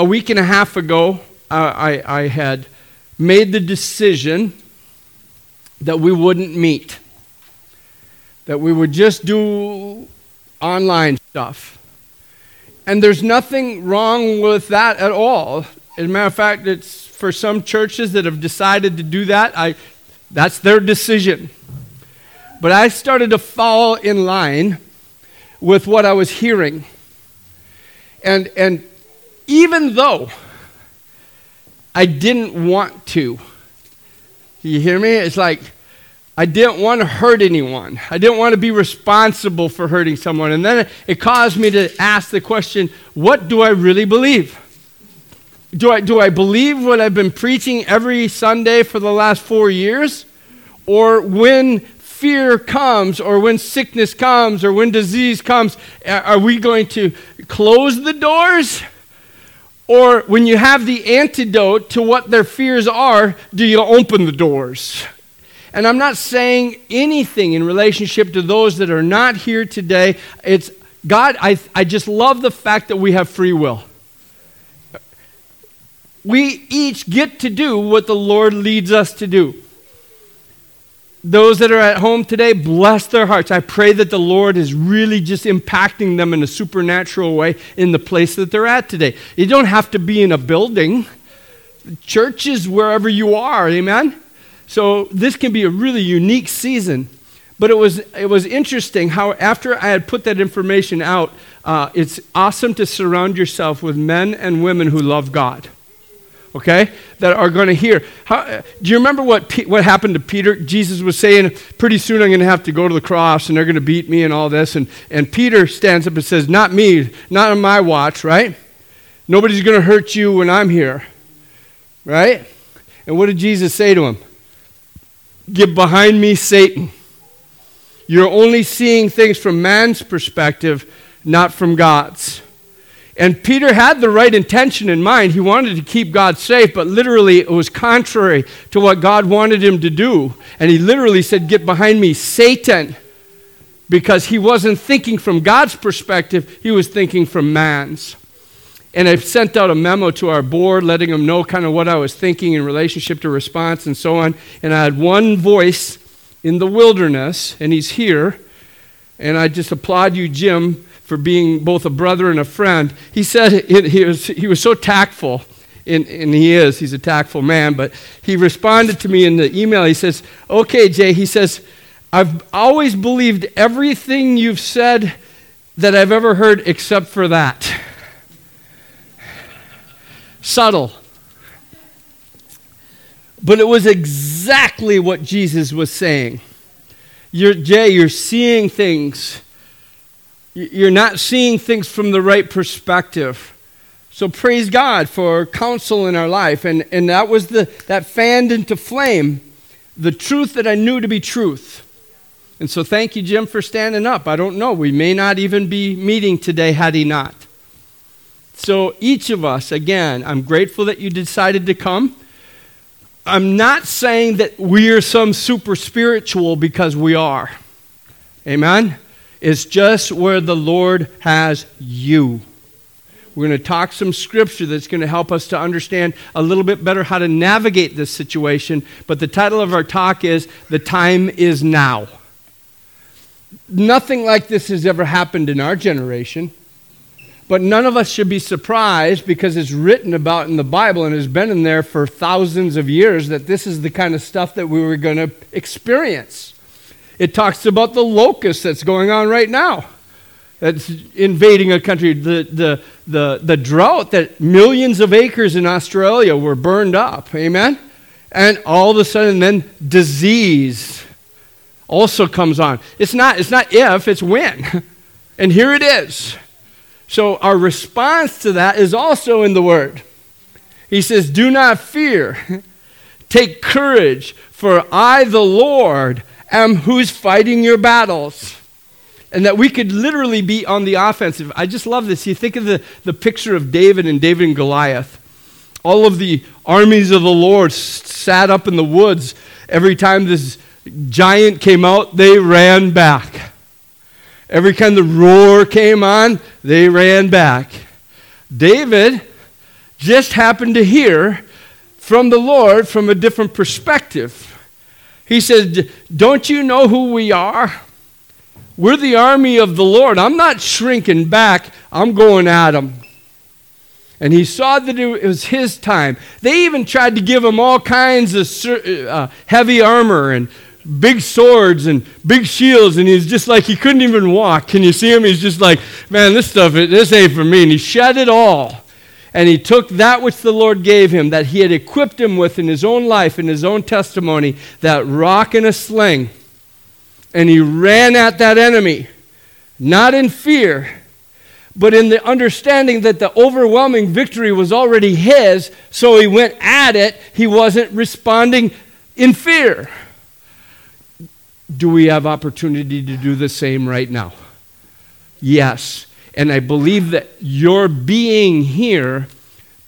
a week and a half ago, I, I had made the decision that we wouldn't meet, that we would just do online stuff. And there's nothing wrong with that at all. As a matter of fact, it's for some churches that have decided to do that, I, that's their decision. But I started to fall in line with what I was hearing. And, and even though I didn't want to, you hear me? It's like I didn't want to hurt anyone. I didn't want to be responsible for hurting someone. And then it caused me to ask the question what do I really believe? Do I, do I believe what I've been preaching every Sunday for the last four years? Or when fear comes, or when sickness comes, or when disease comes, are we going to close the doors? Or when you have the antidote to what their fears are, do you open the doors? And I'm not saying anything in relationship to those that are not here today. It's God, I, I just love the fact that we have free will. We each get to do what the Lord leads us to do. Those that are at home today, bless their hearts. I pray that the Lord is really just impacting them in a supernatural way in the place that they're at today. You don't have to be in a building, church is wherever you are, amen? So this can be a really unique season. But it was, it was interesting how, after I had put that information out, uh, it's awesome to surround yourself with men and women who love God. Okay? That are going to hear. How, do you remember what, what happened to Peter? Jesus was saying, Pretty soon I'm going to have to go to the cross and they're going to beat me and all this. And, and Peter stands up and says, Not me, not on my watch, right? Nobody's going to hurt you when I'm here, right? And what did Jesus say to him? Get behind me, Satan. You're only seeing things from man's perspective, not from God's. And Peter had the right intention in mind. He wanted to keep God safe, but literally it was contrary to what God wanted him to do. And he literally said, Get behind me, Satan. Because he wasn't thinking from God's perspective, he was thinking from man's. And I sent out a memo to our board letting them know kind of what I was thinking in relationship to response and so on. And I had one voice in the wilderness, and he's here. And I just applaud you, Jim, for being both a brother and a friend. He said it, he, was, he was so tactful, and, and he is, he's a tactful man, but he responded to me in the email. He says, Okay, Jay, he says, I've always believed everything you've said that I've ever heard except for that subtle. But it was exactly what Jesus was saying. You're, Jay, you're seeing things. You're not seeing things from the right perspective. So praise God for counsel in our life. And, and that was the, that fanned into flame the truth that I knew to be truth. And so thank you, Jim, for standing up. I don't know. We may not even be meeting today had he not. So, each of us, again, I'm grateful that you decided to come. I'm not saying that we are some super spiritual because we are. Amen? It's just where the Lord has you. We're going to talk some scripture that's going to help us to understand a little bit better how to navigate this situation. But the title of our talk is The Time is Now. Nothing like this has ever happened in our generation. But none of us should be surprised because it's written about in the Bible and has been in there for thousands of years that this is the kind of stuff that we were going to experience. It talks about the locust that's going on right now that's invading a country, the, the, the, the drought that millions of acres in Australia were burned up. Amen? And all of a sudden, then disease also comes on. It's not, it's not if, it's when. And here it is. So our response to that is also in the Word. He says, Do not fear. Take courage, for I, the Lord, who's fighting your battles. And that we could literally be on the offensive. I just love this. You think of the, the picture of David and David and Goliath. All of the armies of the Lord sat up in the woods. Every time this giant came out, they ran back. Every time the roar came on, they ran back. David just happened to hear from the Lord from a different perspective. He said, Don't you know who we are? We're the army of the Lord. I'm not shrinking back, I'm going at them. And he saw that it was his time. They even tried to give him all kinds of uh, heavy armor and big swords and big shields, and he's just like he couldn't even walk. Can you see him? He's just like, man, this stuff, this ain't for me. And he shed it all. And he took that which the Lord gave him, that he had equipped him with in his own life, in his own testimony, that rock and a sling. And he ran at that enemy, not in fear, but in the understanding that the overwhelming victory was already his. So he went at it. He wasn't responding in fear. Do we have opportunity to do the same right now? Yes. And I believe that your being here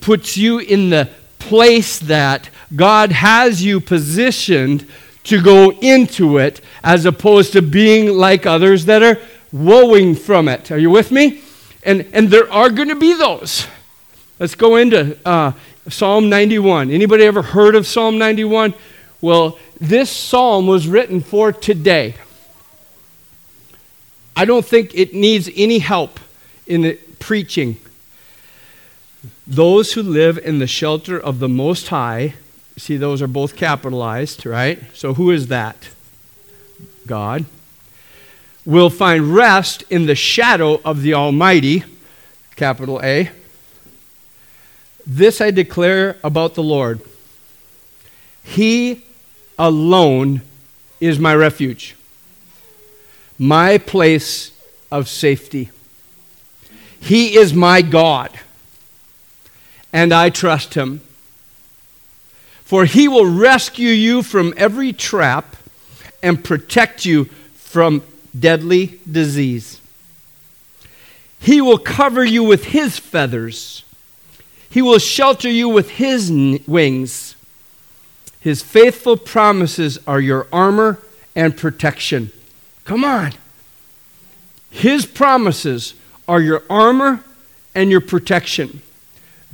puts you in the place that God has you positioned to go into it as opposed to being like others that are woeing from it. Are you with me? And, and there are going to be those. Let's go into uh, Psalm 91. Anybody ever heard of Psalm 91? Well, this psalm was written for today. I don't think it needs any help in the preaching. Those who live in the shelter of the Most High, see, those are both capitalized, right? So who is that? God. Will find rest in the shadow of the Almighty, capital A. This I declare about the Lord. He alone is my refuge, my place of safety. He is my God, and I trust him. For he will rescue you from every trap and protect you from deadly disease. He will cover you with his feathers. He will shelter you with his wings. His faithful promises are your armor and protection. Come on. His promises are your armor and your protection.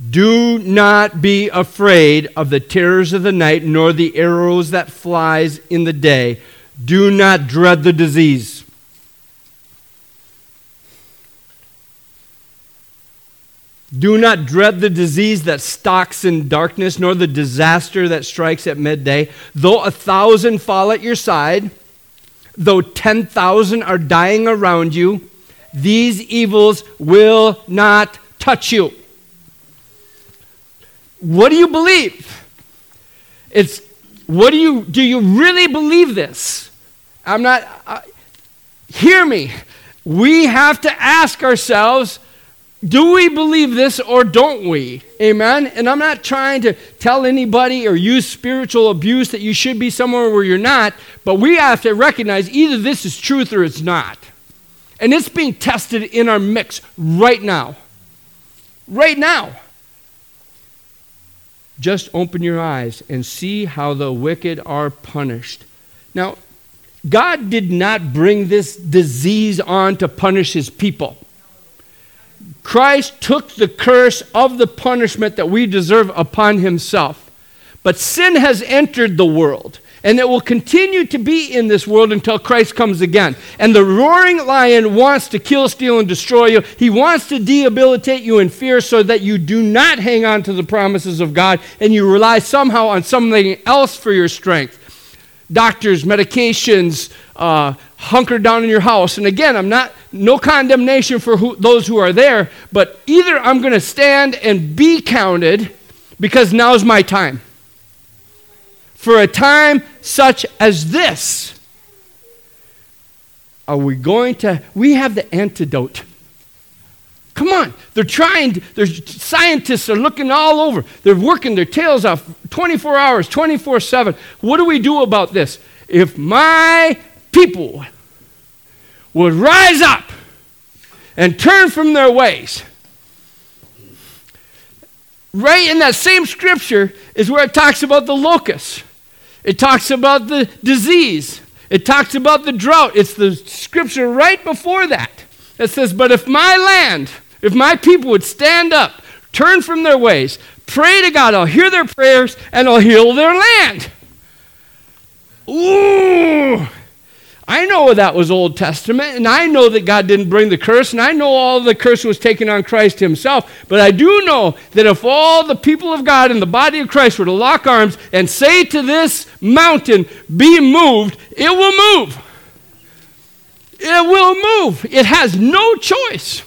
Do not be afraid of the terrors of the night, nor the arrows that flies in the day. Do not dread the disease. Do not dread the disease that stalks in darkness, nor the disaster that strikes at midday. Though a thousand fall at your side, though 10,000 are dying around you, these evils will not touch you. What do you believe? It's what do you do you really believe this? I'm not hear me. We have to ask ourselves do we believe this or don't we? Amen? And I'm not trying to tell anybody or use spiritual abuse that you should be somewhere where you're not, but we have to recognize either this is truth or it's not. And it's being tested in our mix right now. Right now. Just open your eyes and see how the wicked are punished. Now, God did not bring this disease on to punish his people. Christ took the curse of the punishment that we deserve upon himself. But sin has entered the world and it will continue to be in this world until Christ comes again. And the roaring lion wants to kill, steal, and destroy you. He wants to debilitate you in fear so that you do not hang on to the promises of God and you rely somehow on something else for your strength. Doctors, medications, uh, hunker down in your house. And again, I'm not, no condemnation for who, those who are there, but either I'm going to stand and be counted because now's my time for a time such as this? Are we going to? We have the antidote. Come on. They're trying, there's scientists are looking all over. They're working their tails off 24 hours, 24 7. What do we do about this? If my people would rise up and turn from their ways, right in that same scripture is where it talks about the locusts. It talks about the disease. It talks about the drought. It's the scripture right before that that says, But if my land, if my people would stand up, turn from their ways, pray to God. I'll hear their prayers and I'll heal their land. Ooh. I know that was Old Testament, and I know that God didn't bring the curse, and I know all the curse was taken on Christ Himself. But I do know that if all the people of God in the body of Christ were to lock arms and say to this mountain, Be moved, it will move. It will move. It has no choice.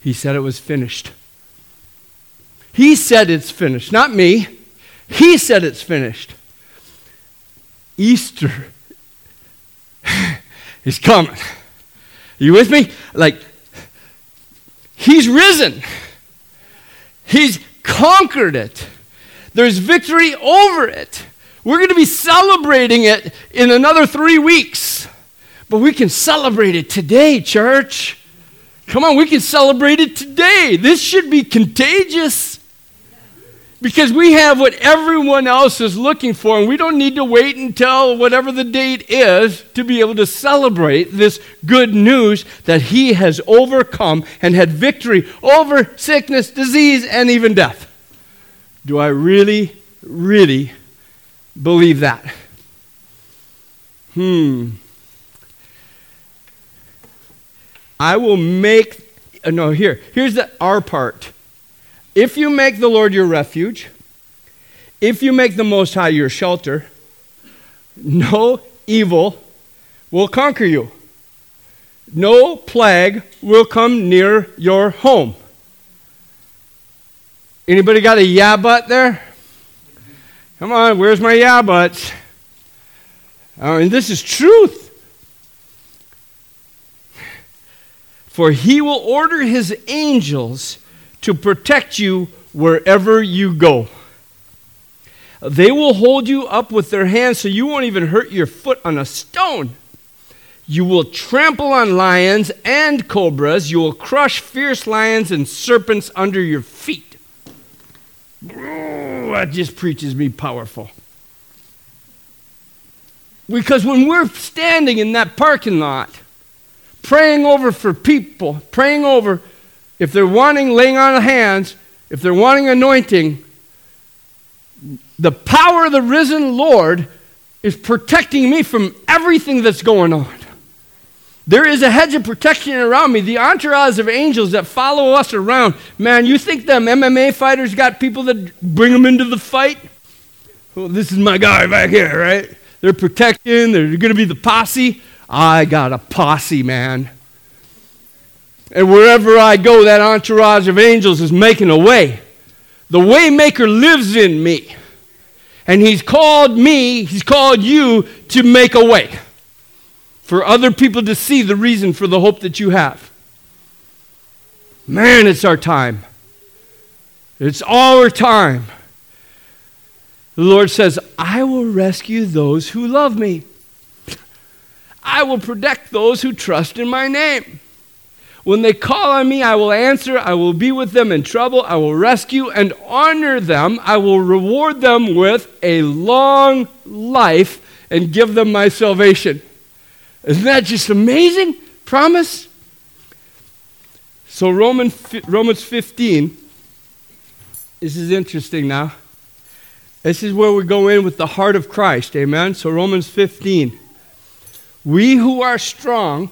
He said it was finished. He said it's finished, not me. He said it's finished. Easter is coming. You with me? Like, he's risen. He's conquered it. There's victory over it. We're going to be celebrating it in another three weeks. But we can celebrate it today, church. Come on, we can celebrate it today. This should be contagious. Because we have what everyone else is looking for, and we don't need to wait until whatever the date is to be able to celebrate this good news that He has overcome and had victory over sickness, disease, and even death. Do I really, really believe that? Hmm. I will make, no, here, here's the our part. If you make the Lord your refuge, if you make the Most High your shelter, no evil will conquer you. No plague will come near your home. Anybody got a yeah but there? Come on, where's my yeah buts? I mean, this is truth. For he will order his angels to protect you wherever you go. They will hold you up with their hands so you won't even hurt your foot on a stone. You will trample on lions and cobras. You will crush fierce lions and serpents under your feet. That just preaches me powerful. Because when we're standing in that parking lot, praying over for people, praying over if they're wanting laying on of hands, if they're wanting anointing, the power of the risen Lord is protecting me from everything that's going on. There is a hedge of protection around me. The entourage of angels that follow us around. Man, you think them MMA fighters got people that bring them into the fight? Well, this is my guy back here, right? They're protecting, they're going to be the posse. I got a posse, man. And wherever I go, that entourage of angels is making a way. The waymaker lives in me. And he's called me, he's called you to make a way for other people to see the reason for the hope that you have. Man, it's our time. It's our time. The Lord says, I will rescue those who love me. I will protect those who trust in my name. When they call on me, I will answer. I will be with them in trouble. I will rescue and honor them. I will reward them with a long life and give them my salvation. Isn't that just amazing? Promise? So, Roman, Romans 15, this is interesting now. This is where we go in with the heart of Christ. Amen? So, Romans 15. We who are strong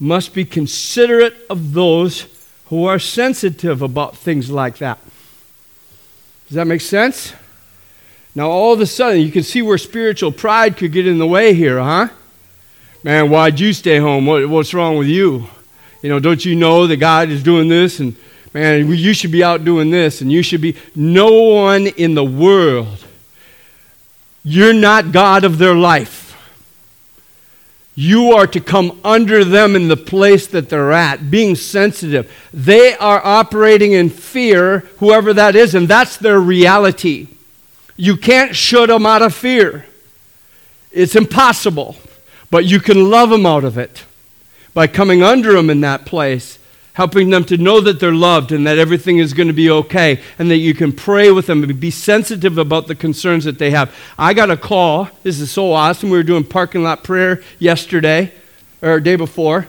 must be considerate of those who are sensitive about things like that. Does that make sense? Now, all of a sudden, you can see where spiritual pride could get in the way here, huh? Man, why'd you stay home? What, what's wrong with you? You know, don't you know that God is doing this? And man, you should be out doing this, and you should be. No one in the world, you're not God of their life. You are to come under them in the place that they're at, being sensitive. They are operating in fear, whoever that is, and that's their reality. You can't shut them out of fear. It's impossible. But you can love them out of it by coming under them in that place helping them to know that they're loved and that everything is going to be okay, and that you can pray with them and be sensitive about the concerns that they have. I got a call. This is so awesome. We were doing parking lot prayer yesterday or day before,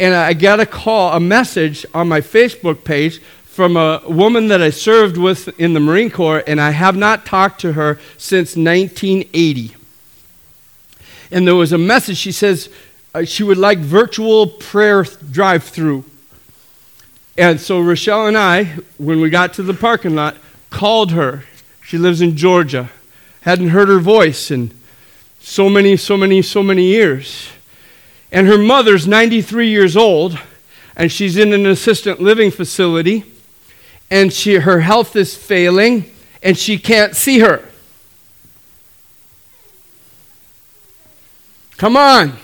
and I got a call, a message on my Facebook page from a woman that I served with in the Marine Corps, and I have not talked to her since 1980. And there was a message, she says uh, she would like virtual prayer drive through. And so Rochelle and I, when we got to the parking lot, called her. She lives in Georgia. Hadn't heard her voice in so many, so many, so many years. And her mother's 93 years old, and she's in an assistant living facility, and she, her health is failing, and she can't see her. Come on.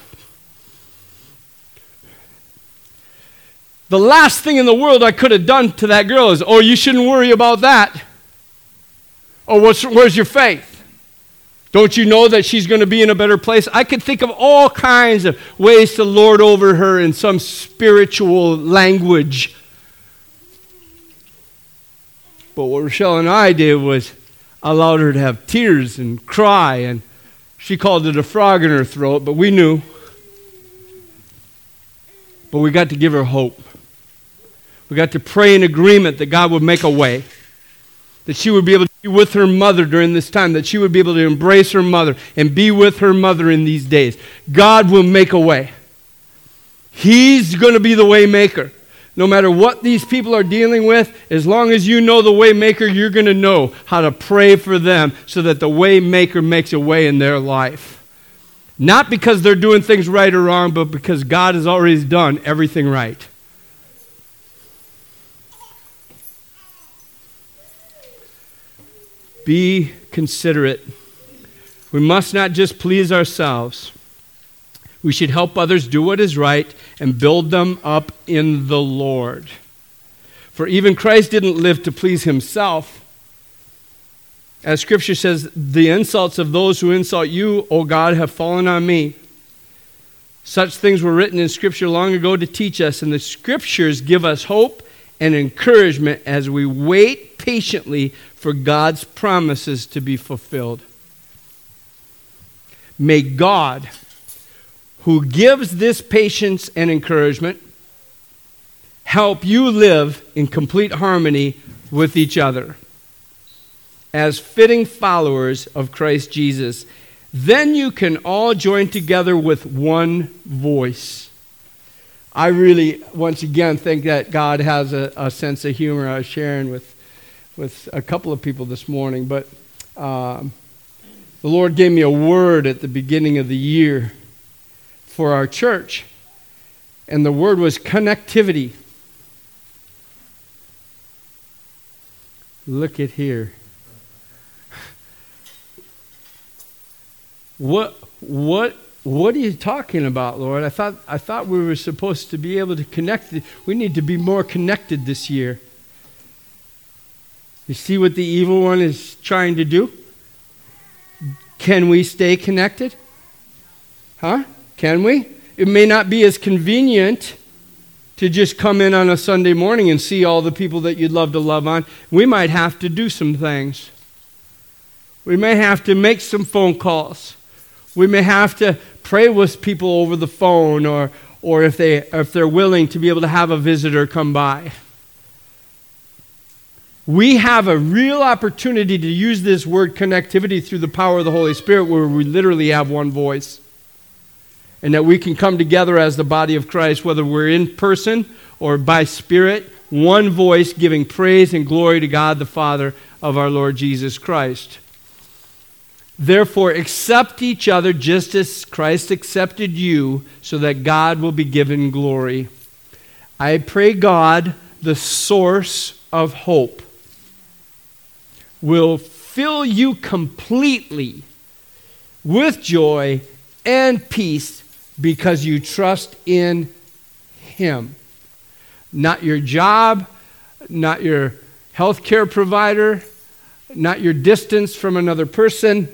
The last thing in the world I could have done to that girl is, oh, you shouldn't worry about that. Oh, what's, where's your faith? Don't you know that she's going to be in a better place? I could think of all kinds of ways to lord over her in some spiritual language. But what Rochelle and I did was allowed her to have tears and cry, and she called it a frog in her throat, but we knew. But we got to give her hope. We got to pray in agreement that God would make a way, that she would be able to be with her mother during this time, that she would be able to embrace her mother and be with her mother in these days. God will make a way. He's going to be the way maker. No matter what these people are dealing with, as long as you know the way maker, you're going to know how to pray for them so that the way maker makes a way in their life. Not because they're doing things right or wrong, but because God has already done everything right. Be considerate. We must not just please ourselves. We should help others do what is right and build them up in the Lord. For even Christ didn't live to please himself. As Scripture says, the insults of those who insult you, O God, have fallen on me. Such things were written in Scripture long ago to teach us, and the Scriptures give us hope and encouragement as we wait patiently for God's promises to be fulfilled. May God, who gives this patience and encouragement, help you live in complete harmony with each other as fitting followers of Christ Jesus. Then you can all join together with one voice. I really, once again, think that God has a, a sense of humor. I was sharing with with a couple of people this morning, but um, the Lord gave me a word at the beginning of the year for our church, and the word was connectivity. Look at here. What what what are you talking about, Lord? I thought I thought we were supposed to be able to connect. We need to be more connected this year. You see what the evil one is trying to do? Can we stay connected? Huh? Can we? It may not be as convenient to just come in on a Sunday morning and see all the people that you'd love to love on. We might have to do some things. We may have to make some phone calls. We may have to pray with people over the phone or, or if, they, if they're willing to be able to have a visitor come by we have a real opportunity to use this word connectivity through the power of the Holy Spirit where we literally have one voice. And that we can come together as the body of Christ, whether we're in person or by spirit, one voice giving praise and glory to God the Father of our Lord Jesus Christ. Therefore, accept each other just as Christ accepted you, so that God will be given glory. I pray God, the source of hope will fill you completely with joy and peace because you trust in Him. Not your job, not your health care provider, not your distance from another person,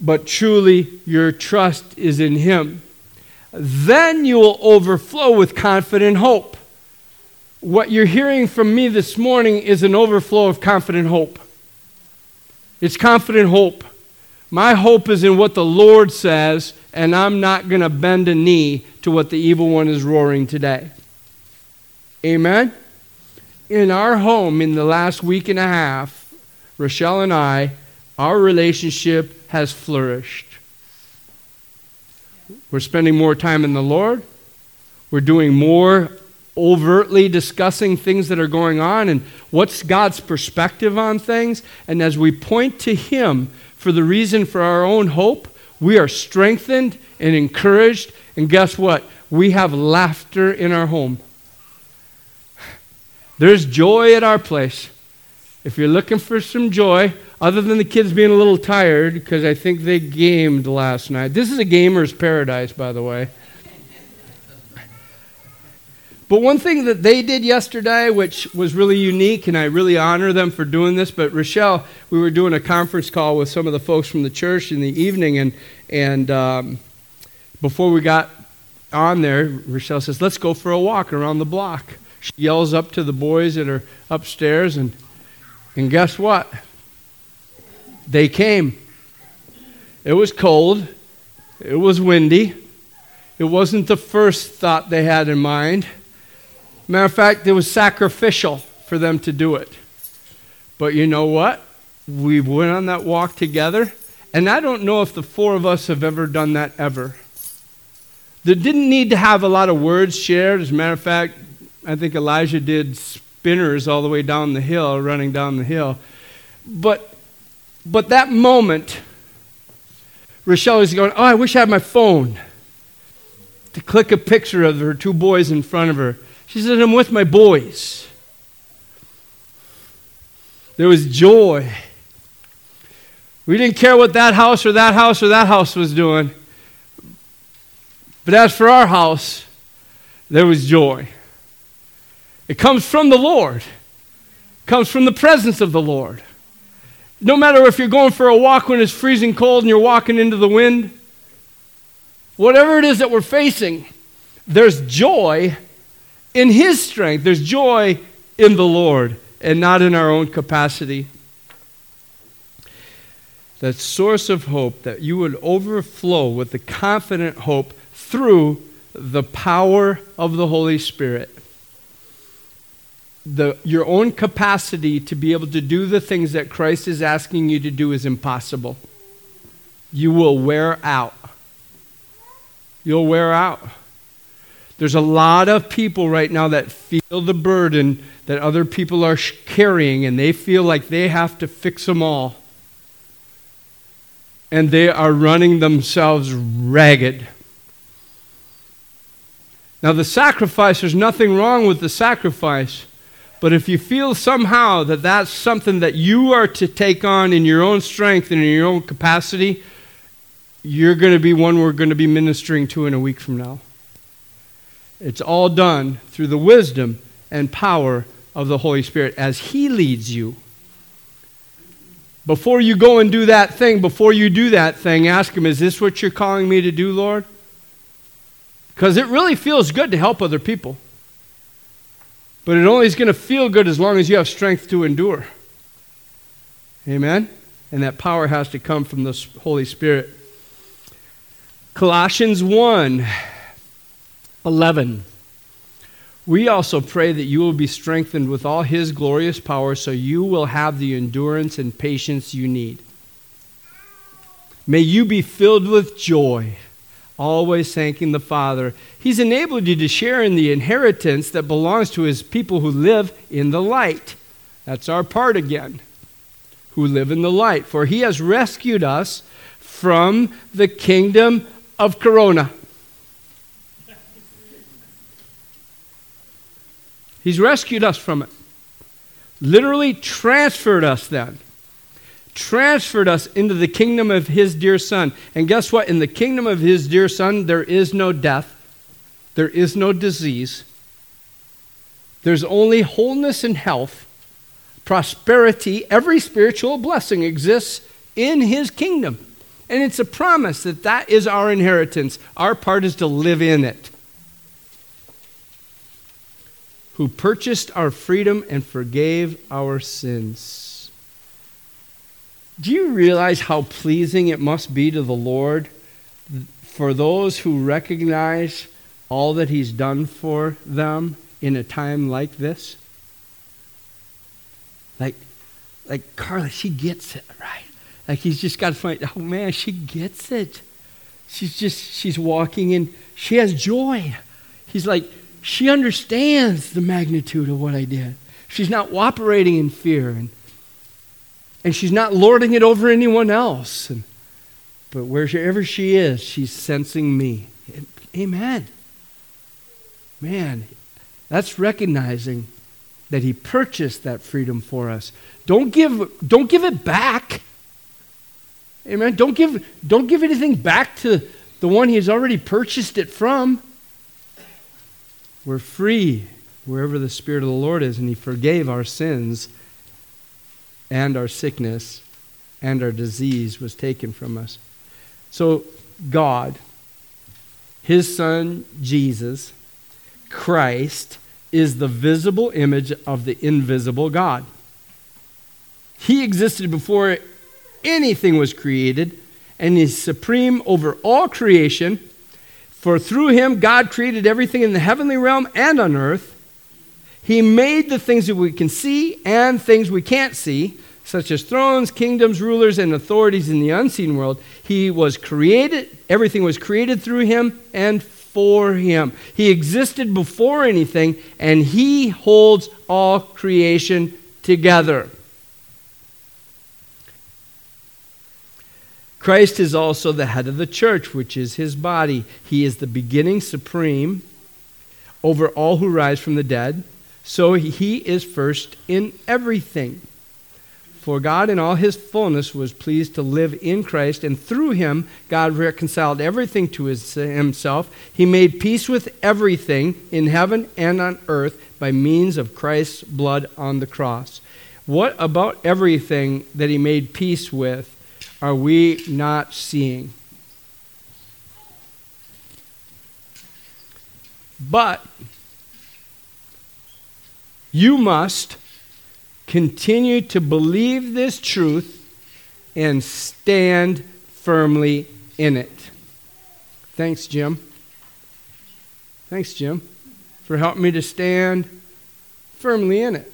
but truly your trust is in Him. Then you will overflow with confident hope. What you're hearing from me this morning is an overflow of confident hope. It's confident hope. My hope is in what the Lord says, and I'm not going to bend a knee to what the evil one is roaring today. Amen? in our home in the last week and a half, Rochelle and I, our relationship has flourished. We're spending more time in the Lord. We're doing more overtly discussing things that are going on and what's God's perspective on things. And as we point to Him for the reason for our own hope, we are strengthened and encouraged. And guess what? We have laughter in our home. There's joy at our place. If you're looking for some joy, other than the kids being a little tired, because I think they gamed last night. This is a gamer's paradise, by the way. But one thing that they did yesterday, which was really unique, and I really honor them for doing this. But Rochelle, we were doing a conference call with some of the folks from the church in the evening, and and um, before we got on there, Rochelle says, "Let's go for a walk around the block." She yells up to the boys that are upstairs, and and guess what? They came. It was cold. It was windy. It wasn't the first thought they had in mind. Matter of fact, it was sacrificial for them to do it. But you know what? We went on that walk together, and I don't know if the four of us have ever done that ever. There didn't need to have a lot of words shared. As a matter of fact, I think Elijah did spinners all the way down the hill, running down the hill. But, but that moment, Rochelle is going, Oh, I wish I had my phone to click a picture of her two boys in front of her. She said, I'm with my boys. There was joy. We didn't care what that house or that house or that house was doing. But as for our house, there was joy. It comes from the Lord, it comes from the presence of the Lord. No matter if you're going for a walk when it's freezing cold and you're walking into the wind, whatever it is that we're facing, there's joy in His strength. There's joy in the Lord and not in our own capacity. That source of hope, that you would overflow with the confident hope through the power of the Holy Spirit. The, your own capacity to be able to do the things that Christ is asking you to do is impossible. You will wear out. You'll wear out. There's a lot of people right now that feel the burden that other people are carrying, and they feel like they have to fix them all. And they are running themselves ragged. Now, the sacrifice, there's nothing wrong with the sacrifice. But if you feel somehow that that's something that you are to take on in your own strength and in your own capacity, you're going to be one we're going to be ministering to in a week from now. It's all done through the wisdom and power of the Holy Spirit as He leads you. Before you go and do that thing, before you do that thing, ask Him, Is this what you're calling me to do, Lord? Because it really feels good to help other people. But it only is going to feel good as long as you have strength to endure. Amen? And that power has to come from the Holy Spirit. Colossians 1 11. We also pray that you will be strengthened with all his glorious power so you will have the endurance and patience you need. May you be filled with joy, always thanking the Father. He's enabled you to share in the inheritance that belongs to his people who live in the light. That's our part again, who live in the light. For he has rescued us from the kingdom of Corona He's rescued us from it. Literally transferred us then. Transferred us into the kingdom of his dear son. And guess what? In the kingdom of his dear son, there is no death, there is no disease, there's only wholeness and health, prosperity. Every spiritual blessing exists in his kingdom. And it's a promise that that is our inheritance. Our part is to live in it who purchased our freedom and forgave our sins. Do you realize how pleasing it must be to the Lord for those who recognize all that He's done for them in a time like this? like, like Carla, she gets it, right? Like he's just got to find, oh man, she gets it. She's just, she's walking in, she has joy. He's like, she understands the magnitude of what I did. She's not operating in fear and, and she's not lording it over anyone else. And, but wherever she is, she's sensing me. Amen. Man, that's recognizing that he purchased that freedom for us. Don't give, don't give it back. Amen. Don't give, don't give anything back to the one he's already purchased it from. We're free wherever the Spirit of the Lord is, and he forgave our sins and our sickness and our disease was taken from us. So, God, his Son, Jesus, Christ, is the visible image of the invisible God. He existed before anything was created and is supreme over all creation. For through him, God created everything in the heavenly realm and on earth. He made the things that we can see and things we can't see, such as thrones, kingdoms, rulers, and authorities in the unseen world. He was created, everything was created through him and for him. He existed before anything, and he holds all creation together. Christ is also the head of the church, which is his body. He is the beginning supreme over all who rise from the dead. So he is first in everything. For God in all his fullness was pleased to live in Christ, and through him God reconciled everything to his, himself. He made peace with everything in heaven and on earth by means of Christ's blood on the cross. What about everything that he made peace with are we not seeing? But you must Continue to believe this truth and stand firmly in it. Thanks, Jim. Thanks, Jim, for helping me to stand firmly in it.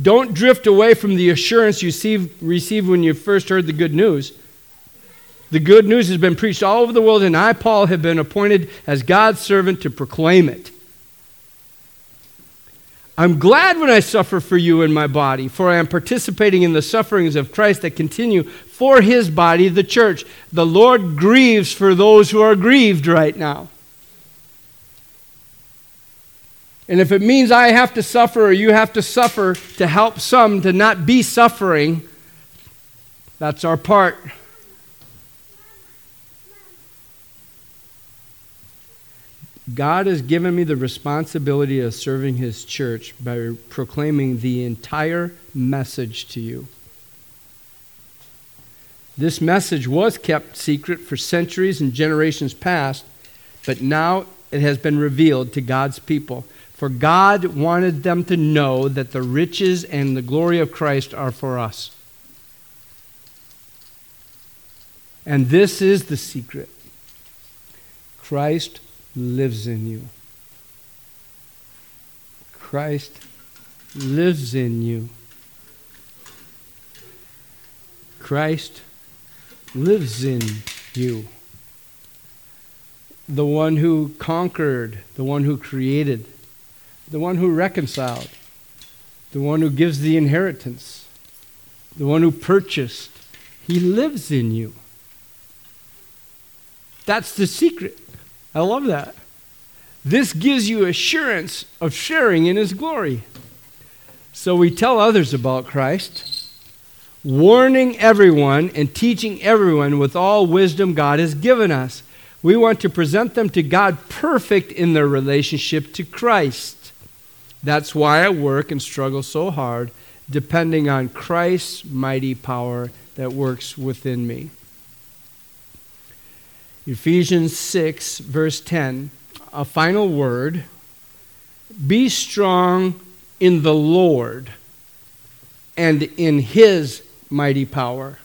Don't drift away from the assurance you received when you first heard the good news. The good news has been preached all over the world, and I, Paul, have been appointed as God's servant to proclaim it. I'm glad when I suffer for you in my body, for I am participating in the sufferings of Christ that continue for his body, the church. The Lord grieves for those who are grieved right now. And if it means I have to suffer or you have to suffer to help some to not be suffering, that's our part. God has given me the responsibility of serving His church by proclaiming the entire message to you. This message was kept secret for centuries and generations past, but now it has been revealed to God's people. For God wanted them to know that the riches and the glory of Christ are for us. And this is the secret Christ lives in you. Christ lives in you. Christ lives in you. The one who conquered, the one who created, the one who reconciled, the one who gives the inheritance, the one who purchased. He lives in you. That's the secret. I love that. This gives you assurance of sharing in his glory. So we tell others about Christ, warning everyone and teaching everyone with all wisdom God has given us. We want to present them to God perfect in their relationship to Christ. That's why I work and struggle so hard, depending on Christ's mighty power that works within me. Ephesians 6, verse 10, a final word. Be strong in the Lord and in his mighty power.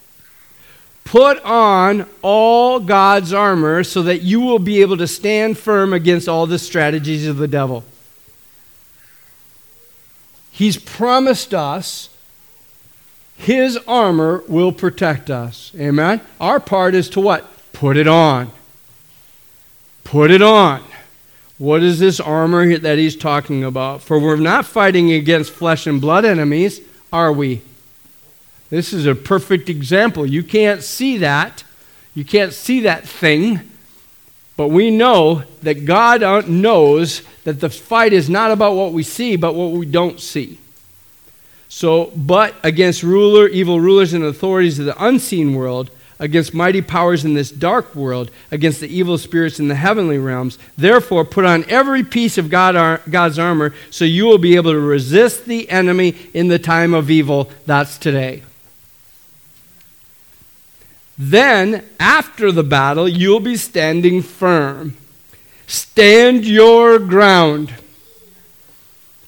Put on all God's armor so that you will be able to stand firm against all the strategies of the devil. He's promised us his armor will protect us. Amen? Our part is to what? Put it on. Put it on. What is this armor that he's talking about? For we're not fighting against flesh and blood enemies, are we? This is a perfect example. You can't see that. You can't see that thing. But we know that God uh, knows that the fight is not about what we see, but what we don't see. So, but against ruler, evil rulers and authorities of the unseen world, against mighty powers in this dark world, against the evil spirits in the heavenly realms. Therefore, put on every piece of God, God's armor so you will be able to resist the enemy in the time of evil. That's today. Then, after the battle, you'll be standing firm. Stand your ground.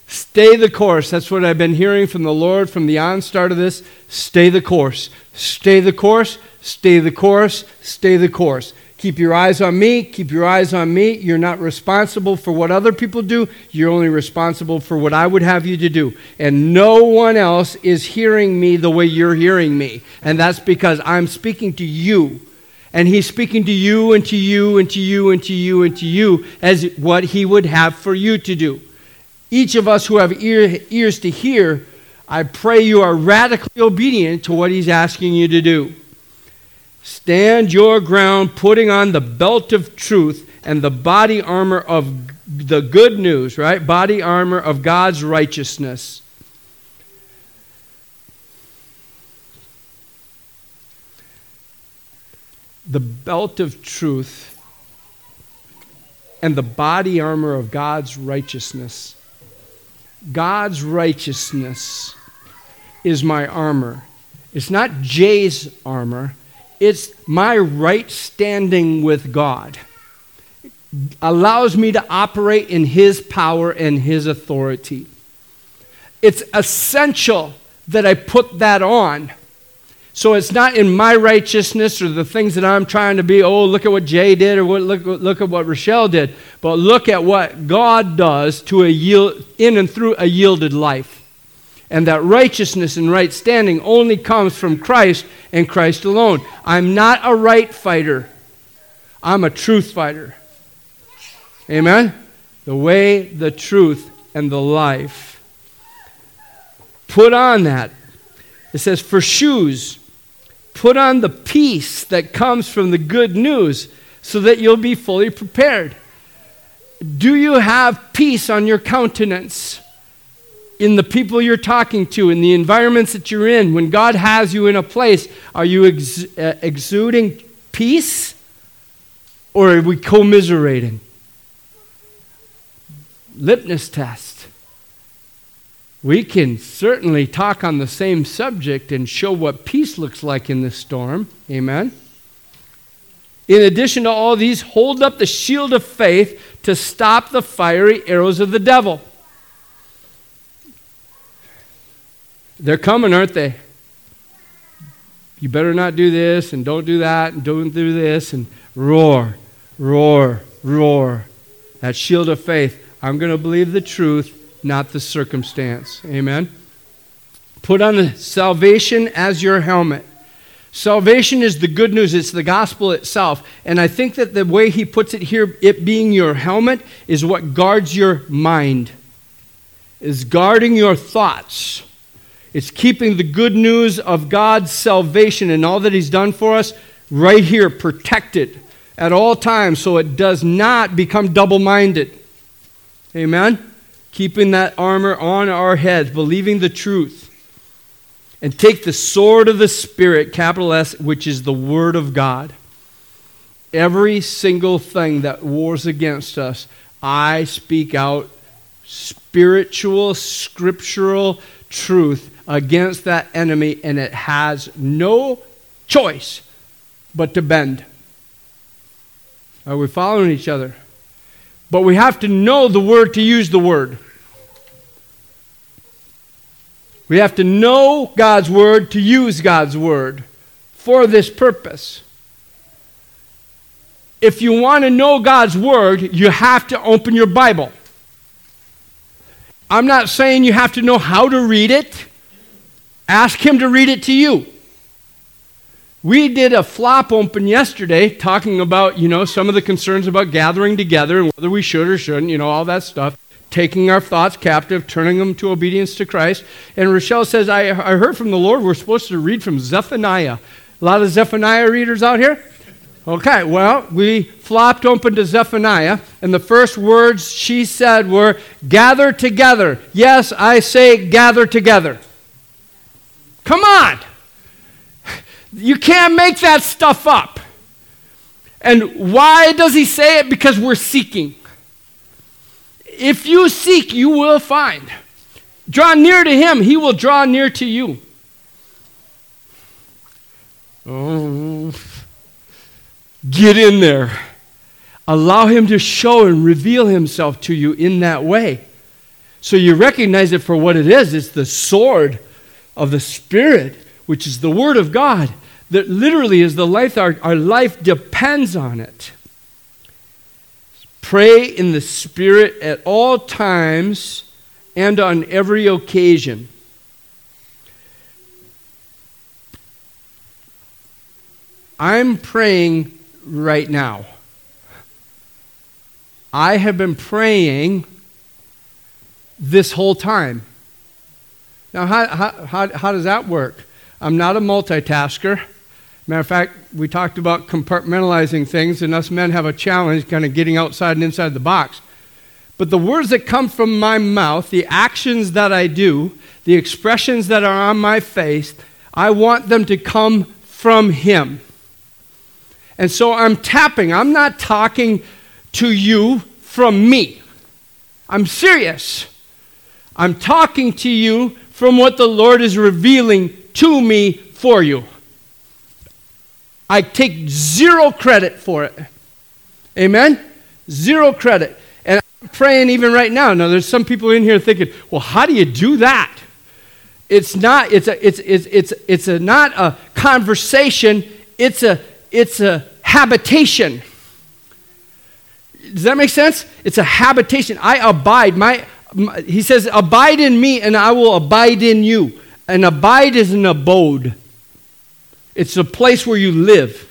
Stay the course. That's what I've been hearing from the Lord from the onstart of this. Stay the course. Stay the course. Stay the course. Stay the course. Keep your eyes on me. Keep your eyes on me. You're not responsible for what other people do. You're only responsible for what I would have you to do. And no one else is hearing me the way you're hearing me. And that's because I'm speaking to you. And he's speaking to you and to you and to you and to you and to you as what he would have for you to do. Each of us who have ear, ears to hear, I pray you are radically obedient to what he's asking you to do. Stand your ground, putting on the belt of truth and the body armor of the good news, right? Body armor of God's righteousness. The belt of truth and the body armor of God's righteousness. God's righteousness is my armor. It's not Jay's armor, it's my right standing with God. Allows me to operate in His power and His authority. It's essential that I put that on. So it's not in my righteousness or the things that I'm trying to be, oh, look at what Jay did or what, look, look at what Rochelle did, but look at what God does to a yield, in and through a yielded life. And that righteousness and right standing only comes from Christ and Christ alone. I'm not a right fighter, I'm a truth fighter. Amen? The way, the truth, and the life. Put on that. It says, for shoes, Put on the peace that comes from the good news so that you'll be fully prepared. Do you have peace on your countenance in the people you're talking to, in the environments that you're in? When God has you in a place, are you ex- uh, exuding peace or are we commiserating? Lipness test we can certainly talk on the same subject and show what peace looks like in this storm. Amen. In addition to all these, hold up the shield of faith to stop the fiery arrows of the devil. They're coming, aren't they? You better not do this and don't do that and don't do this and roar, roar, roar. That shield of faith. I'm going to believe the truth not the circumstance. Amen. Put on the salvation as your helmet. Salvation is the good news, it's the gospel itself. And I think that the way he puts it here, it being your helmet, is what guards your mind, is guarding your thoughts. It's keeping the good news of God's salvation and all that he's done for us right here, protected at all times, so it does not become double minded. Amen? keeping that armor on our heads, believing the truth. And take the sword of the Spirit, capital S, which is the Word of God. Every single thing that wars against us, I speak out spiritual, scriptural truth against that enemy, and it has no choice but to bend. Are we following each other? But we have to know the word to use the word. We have to know God's word to use God's word for this purpose. If you want to know God's word, you have to open your Bible. I'm not saying you have to know how to read it. Ask Him to read it to you. We did a flop open yesterday talking about, you know, some of the concerns about gathering together and whether we should or shouldn't, you know, all that stuff. Taking our thoughts captive, turning them to obedience to Christ. And Rochelle says, I, I heard from the Lord we're supposed to read from Zephaniah. A lot of Zephaniah readers out here? Okay, well, we flopped open to Zephaniah, and the first words she said were, Gather together. Yes, I say gather together. Come on! You can't make that stuff up. And why does he say it? Because we're seeking. If you seek, you will find. Draw near to him, he will draw near to you. Oh. Get in there. Allow Him to show and reveal Himself to you in that way. So you recognize it for what it is it's the sword of the Spirit, which is the Word of God, that literally is the life, our, our life depends on it. Pray in the Spirit at all times and on every occasion. I'm praying right now. I have been praying this whole time. Now, how, how, how, does that work? I'm not a multitasker. Matter of fact, we talked about compartmentalizing things, and us men have a challenge kind of getting outside and inside the box. But the words that come from my mouth, the actions that I do, the expressions that are on my face, I want them to come from Him. And so I'm tapping. I'm not talking to you from me. I'm serious. I'm talking to you from what the Lord is revealing to me for you. I take zero credit for it. Amen? Zero credit. And I'm praying even right now. Now, there's some people in here thinking, well, how do you do that? It's not, it's a, it's, it's, it's, it's a, not a conversation, it's a, it's a habitation. Does that make sense? It's a habitation. I abide. My, he says, Abide in me, and I will abide in you. An abide is an abode, it's a place where you live.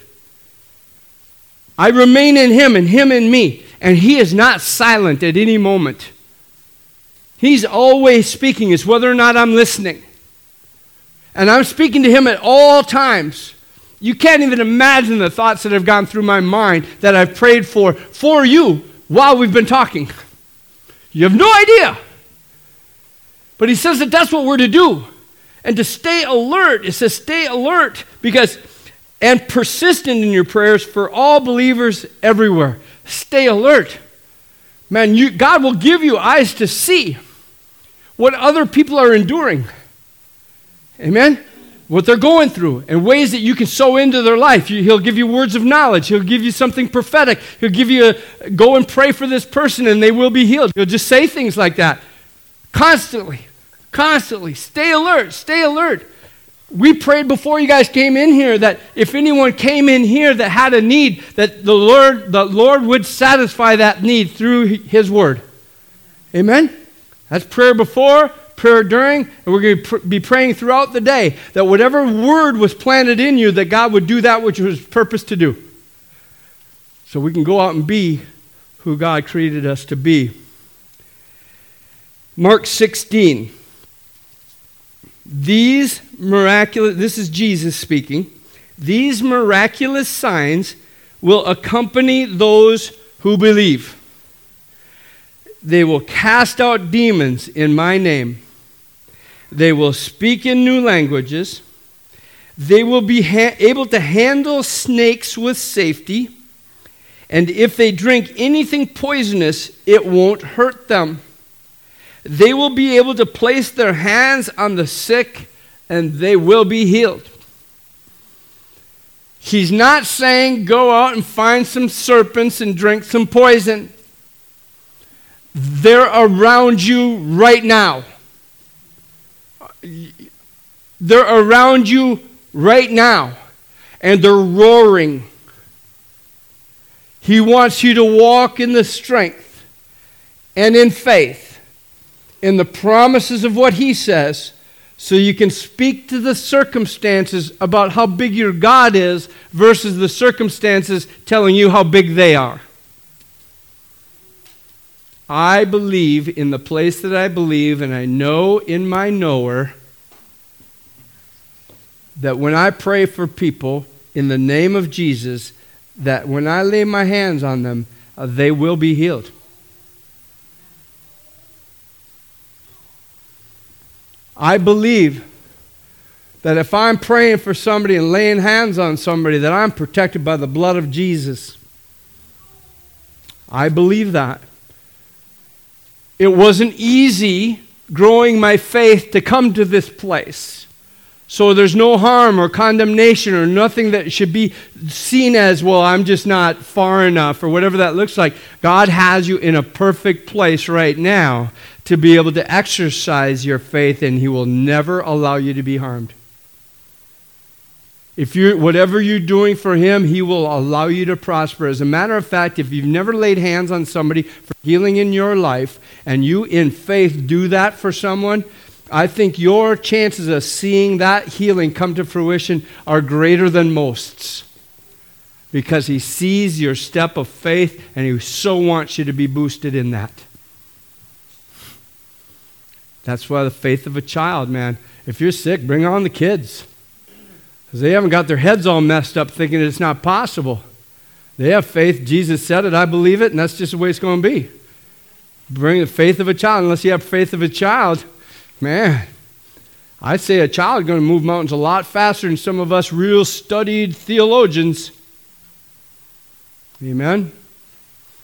I remain in him, and him in me. And he is not silent at any moment. He's always speaking. It's whether or not I'm listening. And I'm speaking to him at all times. You can't even imagine the thoughts that have gone through my mind that I've prayed for for you while we've been talking. You have no idea. But he says that that's what we're to do. And to stay alert, it says stay alert because, and persistent in your prayers for all believers everywhere. Stay alert. Man, you, God will give you eyes to see what other people are enduring. Amen? What they're going through and ways that you can sow into their life. He'll give you words of knowledge. He'll give you something prophetic. He'll give you a go and pray for this person and they will be healed. He'll just say things like that constantly, constantly. Stay alert, stay alert. We prayed before you guys came in here that if anyone came in here that had a need, that the Lord, the Lord would satisfy that need through His Word. Amen? That's prayer before, prayer during, and we're going to be praying throughout the day that whatever word was planted in you, that God would do that which was purposed to do. So we can go out and be who God created us to be. Mark 16. These miraculous, this is Jesus speaking, these miraculous signs will accompany those who believe. They will cast out demons in my name. They will speak in new languages. They will be ha- able to handle snakes with safety. And if they drink anything poisonous, it won't hurt them. They will be able to place their hands on the sick and they will be healed. He's not saying go out and find some serpents and drink some poison. They're around you right now. They're around you right now, and they're roaring. He wants you to walk in the strength and in faith. in the promises of what He says so you can speak to the circumstances about how big your God is versus the circumstances telling you how big they are. I believe in the place that I believe, and I know in my knower that when I pray for people in the name of Jesus, that when I lay my hands on them, uh, they will be healed. I believe that if I'm praying for somebody and laying hands on somebody, that I'm protected by the blood of Jesus. I believe that. It wasn't easy growing my faith to come to this place. So there's no harm or condemnation or nothing that should be seen as, well, I'm just not far enough or whatever that looks like. God has you in a perfect place right now to be able to exercise your faith, and He will never allow you to be harmed. If you're, whatever you're doing for him, he will allow you to prosper. As a matter of fact, if you've never laid hands on somebody for healing in your life and you in faith do that for someone, I think your chances of seeing that healing come to fruition are greater than most's. Because he sees your step of faith and he so wants you to be boosted in that. That's why the faith of a child, man. If you're sick, bring on the kids. Because they haven't got their heads all messed up thinking it's not possible. They have faith. Jesus said it. I believe it, and that's just the way it's going to be. Bring the faith of a child. Unless you have faith of a child, man, I say a child going to move mountains a lot faster than some of us real studied theologians. Amen?